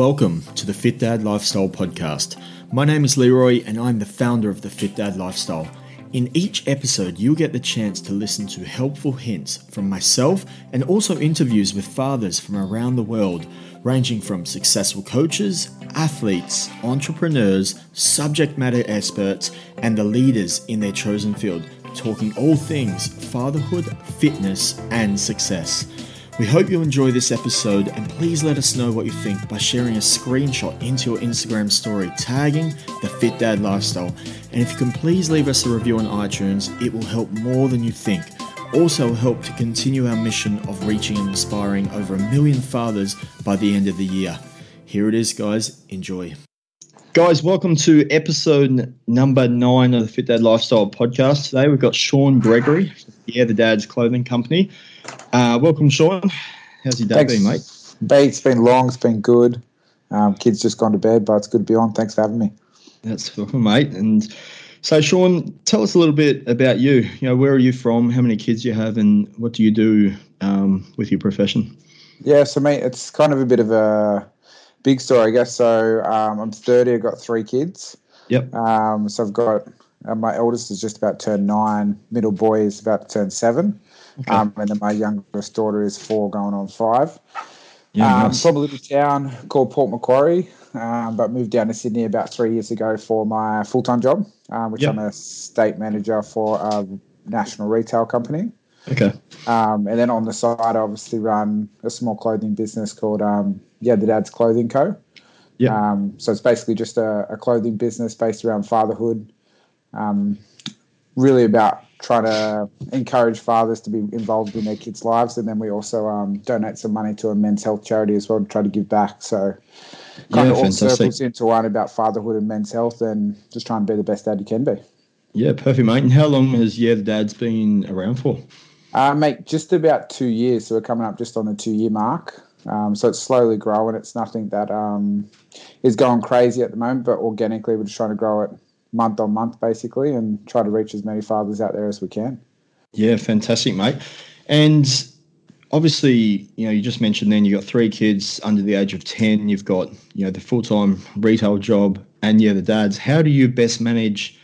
Welcome to the Fit Dad Lifestyle Podcast. My name is Leroy and I'm the founder of the Fit Dad Lifestyle. In each episode, you'll get the chance to listen to helpful hints from myself and also interviews with fathers from around the world, ranging from successful coaches, athletes, entrepreneurs, subject matter experts, and the leaders in their chosen field, talking all things fatherhood, fitness, and success. We hope you enjoy this episode and please let us know what you think by sharing a screenshot into your Instagram story tagging the Fit Dad Lifestyle. And if you can please leave us a review on iTunes, it will help more than you think. Also help to continue our mission of reaching and inspiring over a million fathers by the end of the year. Here it is, guys. Enjoy. Guys, welcome to episode number nine of the Fit Dad Lifestyle podcast. Today we've got Shaun Gregory, yeah, the Dad's Clothing Company. Uh, welcome, Shaun. How's your day Thanks. been, mate? Mate, it's been long. It's been good. Um, kids just gone to bed, but it's good to be on. Thanks for having me. That's welcome, mate. And so, Shaun, tell us a little bit about you. You know, where are you from? How many kids you have, and what do you do um, with your profession? Yeah, so mate, it's kind of a bit of a big story, I guess. So um, I'm 30. I've got three kids. Yep. Um, so I've got uh, my eldest is just about turned nine. Middle boy is about to turn seven. Okay. Um, and then my youngest daughter is four, going on five. Yeah, um, nice. From a little town called Port Macquarie, um, but moved down to Sydney about three years ago for my full time job, um, which Yep. I'm a state manager for a national retail company. Okay. Um, and then on the side, I obviously run a small clothing business called um, Yeah, the Dad's Clothing Co. Yep. Um, so it's basically just a, a clothing business based around fatherhood, um, really about trying to encourage fathers to be involved in their kids' lives. And then we also um, donate some money to a men's health charity as well to try to give back. So kind Yeah, of all fantastic. circles into one about fatherhood and men's health and just trying to be the best dad you can be. Yeah, perfect, mate. And how long has Yeah the Dad's been around for? Uh, mate, just about two years. So we're coming up just on the two year mark. Um, so it's slowly growing. It's nothing that um, is going crazy at the moment, but organically we're just trying to grow it month on month basically and try to reach as many fathers out there as we can. Yeah, fantastic, mate. And obviously, you know, you just mentioned then you've got three kids under the age of ten. You've got you know the full time retail job, and yeah, the dads. How do you best manage,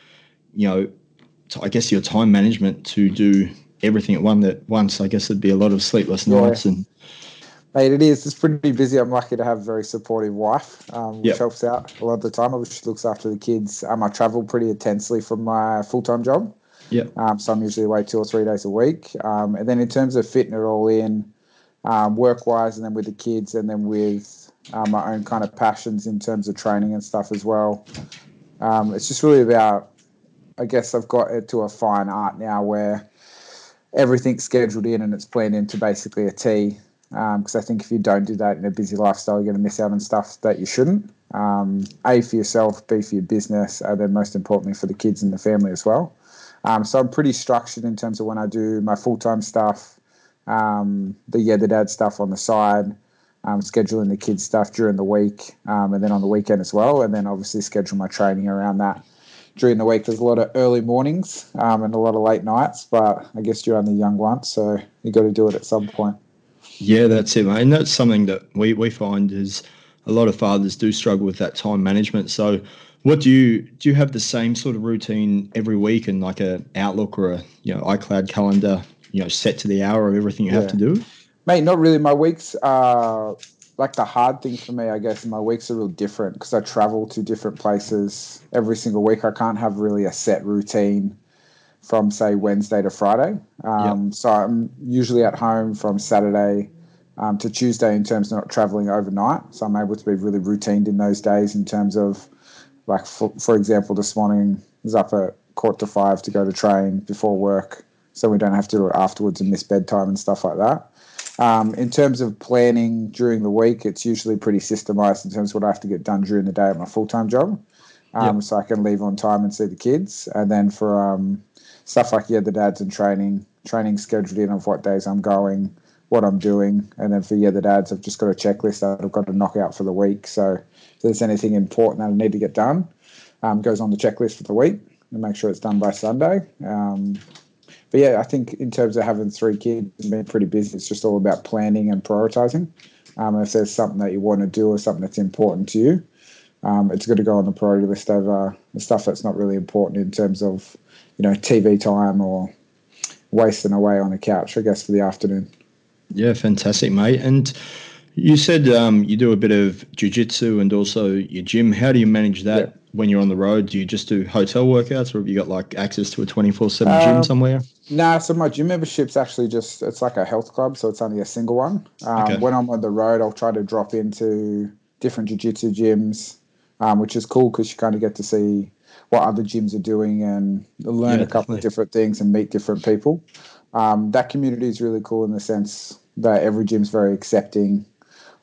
you know, t- I guess your time management to do everything at one at once? I guess it'd be a lot of sleepless Yeah. nights and Mate, it is. It's pretty busy. I'm lucky to have a very supportive wife, um, which Yep. helps out a lot of the time. I wish she looks after the kids. Um, I travel pretty intensely from my full time job. yeah, Um, so I'm usually away two or three days a week. Um, and then in terms of fitting it all in, um, work wise, and then with the kids, and then with um, my own kind of passions in terms of training and stuff as well. Um, it's just really about, I guess I've got it to a fine art now where everything's scheduled in and it's planned into basically a T. Because I think if you don't do that in a busy lifestyle, you're going to miss out on stuff that you shouldn't. Um, a for yourself, B for your business, and then most importantly for the kids and the family as well. Um, so I'm pretty structured in terms of when I do my full time stuff, um, the yeah the dad stuff on the side, um, scheduling the kids stuff during the week, um, and then on the weekend as well, and then obviously schedule my training around that. During the week, there's a lot of early mornings um, and a lot of late nights, but I guess you're only young once, so you got to do it at some point. Yeah, that's it, mate. And that's something that we we find is a lot of fathers do struggle with that time management. So. What do you do? You have the same sort of routine every week, and like a Outlook or a you know iCloud calendar, you know, set to the hour of everything you have to do. Mate, not really. My weeks are like the hard thing for me, I guess. My weeks are real different because I travel to different places every single week. I can't have really a set routine from, say, Wednesday to Friday. Um, So I'm usually at home from Saturday um, to Tuesday in terms of not traveling overnight. So I'm able to be really routined in those days in terms of, like, for, for example, this morning I was up at quarter to five to go to train before work so we don't have to do it afterwards and miss bedtime and stuff like that. Um, in terms of planning during the week, it's usually pretty systemized in terms of what I have to get done during the day at my full time job. Um, So I can leave on time and see the kids. And then for um, stuff like, yeah, the dads and training, training scheduled in of what days I'm going, what I'm doing. And then for, yeah, the dads, I've just got a checklist that I've got to knock out for the week. So if there's anything important that I need to get done, um, goes on the checklist for the week and make sure it's done by Sunday. Um, but yeah, I think in terms of having three kids and being pretty busy, it's just all about planning and prioritizing. Um, if there's something that you want to do or something that's important to you, um, it's to go on the priority list over the stuff that's not really important in terms of, you know, TV time or wasting away on the couch, I guess, for the afternoon. Yeah, fantastic, mate. And you said um, you do a bit of jujitsu and also your gym. How do you manage that yeah. when you're on the road? Do you just do hotel workouts, or have you got like access to a twenty four seven gym um, somewhere? Nah, so my gym membership's actually just it's like a health club, so it's only a single one. Um, okay. When I'm on the road, I'll try to drop into different jiu-jitsu gyms, um, which is cool because you kind of get to see what other gyms are doing and learn yeah, a couple definitely. of different things and meet different people. Um, that community is really cool in the sense that every gym's very accepting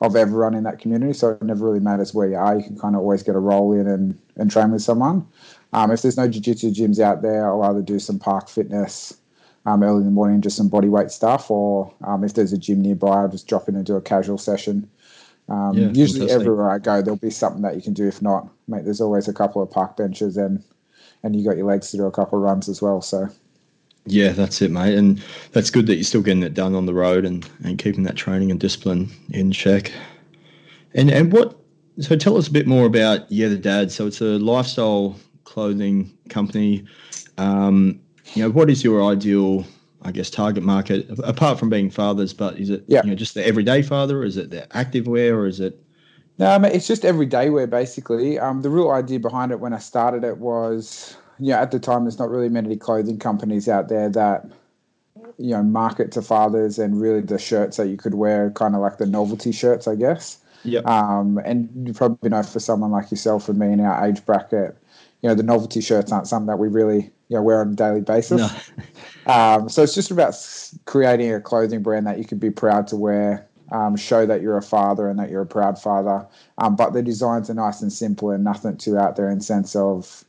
of everyone in that community. So it never really matters where you are. You can kind of always get a roll in and, and train with someone. Um, if there's no jiu-jitsu gyms out there, I'll either do some park fitness um, early in the morning, just some body weight stuff, or um, if there's a gym nearby, I'll just drop in and do a casual session. Um, yeah, usually fantastic. everywhere I go, there'll be something that you can do. If not, mate, there's always a couple of park benches and and you got your legs to do a couple of runs as well. So yeah, that's it, mate. And that's good that you're still getting it done on the road and, and keeping that training and discipline in check. And and what so tell us a bit more about Yeah the Dad. So it's a lifestyle clothing company. Um, you know, what is your ideal I guess target market apart from being fathers, but is it yeah. you know just the everyday father, or is it the active wear, or is it no, it's just everyday wear basically. Um, the real idea behind it when I started it was you know, at the time, there's not really many clothing companies out there that, you know, market to fathers and really the shirts that you could wear, kind of like the novelty shirts, I guess. Yeah. Um, and you probably know for someone like yourself and me in our age bracket, you know, the novelty shirts aren't something that we really, you know, wear on a daily basis. No. um, so it's just about creating a clothing brand that you could be proud to wear, um, show that you're a father and that you're a proud father. Um, but the designs are nice and simple and nothing too out there in sense of,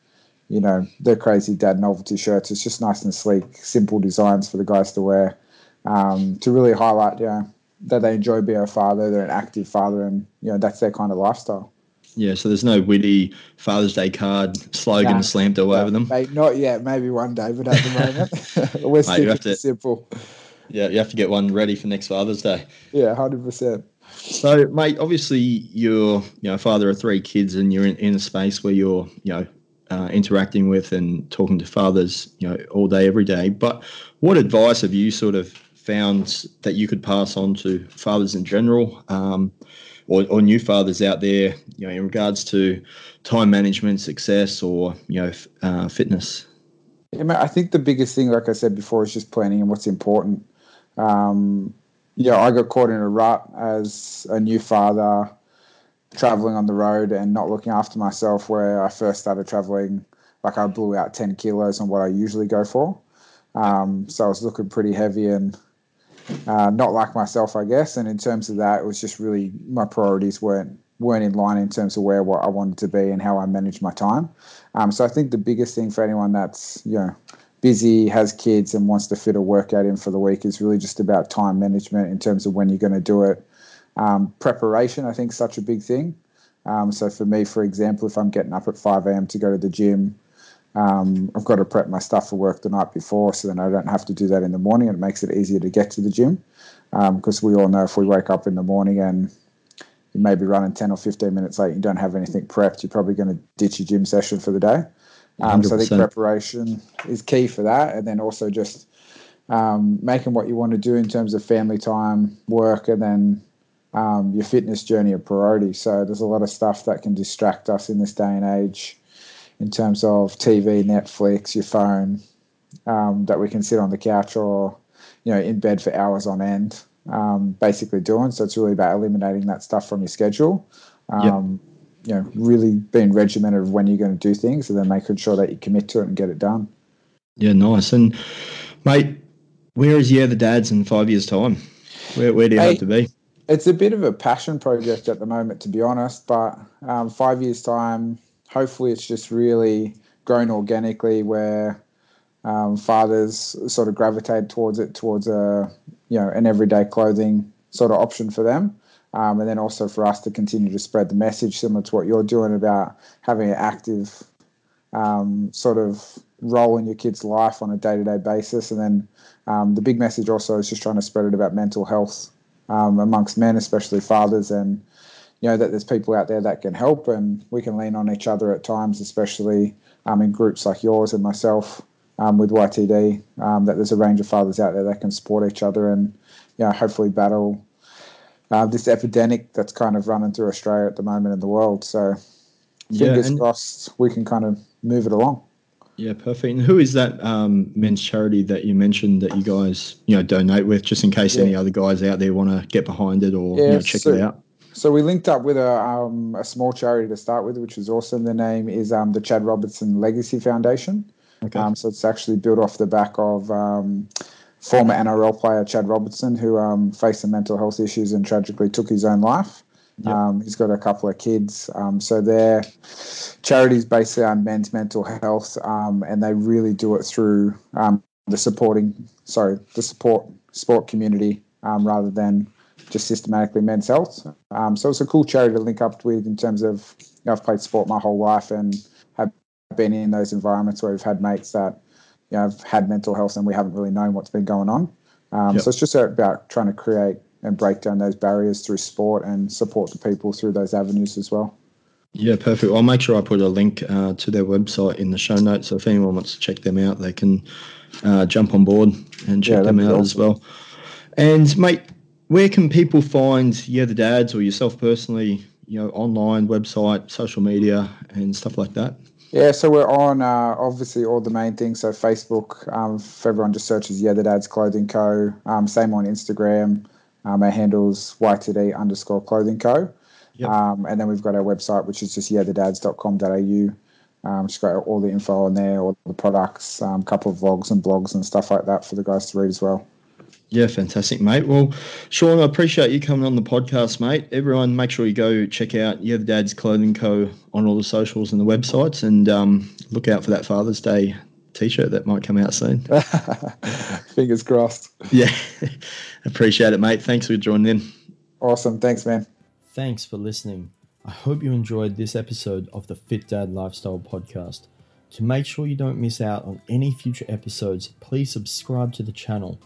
you know, the crazy dad novelty shirts. It's just nice and sleek, simple designs for the guys to wear um, to really highlight, you know, that they enjoy being a father, they're an active father, and you know that's their kind of lifestyle. Yeah, so there's no witty Father's Day card slogan nah, slammed all over them. Mate, not yet. Maybe one day, but at the moment, we're mate, have to, simple. Yeah, you have to get one ready for next Father's Day. Yeah, hundred percent. So, mate, obviously you're you know father of three kids, and you're in, in a space where you're you know uh, interacting with and talking to fathers, you know, all day, every day. But what advice have you sort of found that you could pass on to fathers in general, um, or, or, new fathers out there, you know, in regards to time management, success, or you know, uh, fitness? Yeah, I think the biggest thing, like I said before, is just planning and what's important. Um, yeah, I got caught in a rut as a new father traveling on the road and not looking after myself where I first started traveling like I blew out 10 kilos on what I usually go for um, so I was looking pretty heavy and uh, not like myself I guess and in terms of that it was just really my priorities weren't weren't in line in terms of where what I wanted to be and how I managed my time um, so I think the biggest thing for anyone that's you know busy has kids and wants to fit a workout in for the week is really just about time management in terms of when you're going to do it um, preparation, I think, such a big thing. Um, so for me, for example, if I'm getting up at 5 a.m. to go to the gym, um, I've got to prep my stuff for work the night before so then I don't have to do that in the morning. It makes it easier to get to the gym because um, we all know if we wake up in the morning and you may be running 10 or 15 minutes late, you don't have anything prepped, you're probably going to ditch your gym session for the day. Um, so I think preparation is key for that. And then also just um, making what you want to do in terms of family time, work, and then um, your fitness journey a priority. So there's a lot of stuff that can distract us in this day and age in terms of TV, Netflix, your phone, um, that we can sit on the couch or, you know, in bed for hours on end, um, basically doing. So it's really about eliminating that stuff from your schedule. Yep. Um, you know, really being regimented of when you're going to do things and then making sure that you commit to it and get it done. Yeah, nice. And, mate, where is Yeah the Dads in five years' time? Where, where do you hey, hope to be? it's a bit of a passion project at the moment, to be honest. But um, five years time, hopefully, it's just really grown organically, where um, fathers sort of gravitate towards it, towards a you know an everyday clothing sort of option for them. Um, and then also for us to continue to spread the message, similar to what you're doing about having an active um, sort of role in your kid's life on a day to day basis. And then um, the big message also is just trying to spread it about mental health um, amongst men, especially fathers, and you know that there's people out there that can help, and we can lean on each other at times, especially um, in groups like yours and myself um, with YTD. Um, that there's a range of fathers out there that can support each other and you know hopefully battle uh, this epidemic that's kind of running through Australia at the moment in the world. So fingers yeah, crossed we can kind of move it along. Yeah, perfect. And who is that um, men's charity that you mentioned that you guys you know donate with, just in case yeah. any other guys out there want to get behind it or yeah, you know, check so, it out? So we linked up with a, um, a small charity to start with, which is awesome. The name is um, the Chad Robinson Legacy Foundation. Okay. Um, so it's actually built off the back of um, former NRL player Chad Robinson, who um, faced some mental health issues and tragically took his own life. Yep. Um, he's got a couple of kids. Um, so their charity is based on men's mental health, um, and they really do it through um, the supporting, sorry, the support sport community um, rather than just systematically men's health. Um, so it's a cool charity to link up with in terms of, you know, I've played sport my whole life and have been in those environments where we've had mates that, you know, have had mental health and we haven't really known what's been going on. Yep. So it's just about trying to create and break down those barriers through sport and support the people through those avenues as well. Yeah, perfect. I'll make sure I put a link uh, to their website in the show notes. So if anyone wants to check them out, they can uh, jump on board and check yeah, them out awesome. as well. And mate, where can people find yeah the dads or yourself personally? You know, online, website, social media, and stuff like that. Yeah, so we're on uh, obviously all the main things. So Facebook, um, if everyone just searches Yeah the Dads Clothing Co. Um, same on Instagram. Um, our handles YTD underscore clothing co. Yep. Um, and then we've got our website, which is just yeahthedads.com.au. Um, just got all the info on there, all the products, a um, couple of vlogs and blogs and stuff like that for the guys to read as well. Yeah, fantastic, mate. Well, Shaun, I appreciate you coming on the podcast, mate. Everyone, make sure you go check out Yeah the Dad's Clothing Co. on all the socials and the websites, and um, look out for that Father's Day T-shirt that might come out soon. Fingers crossed. Yeah, appreciate it, mate. Thanks for joining in. Awesome. Thanks, man. Thanks for listening. I hope you enjoyed this episode of the Fit Dad Lifestyle Podcast. To make sure you don't miss out on any future episodes, please subscribe to the channel.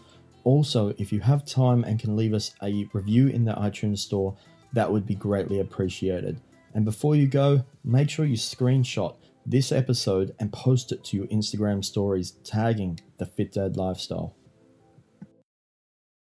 Also, if you have time and can leave us a review in the iTunes store, that would be greatly appreciated. And before you go, make sure you screenshot this episode and post it to your Instagram stories tagging the Fit Dad Lifestyle.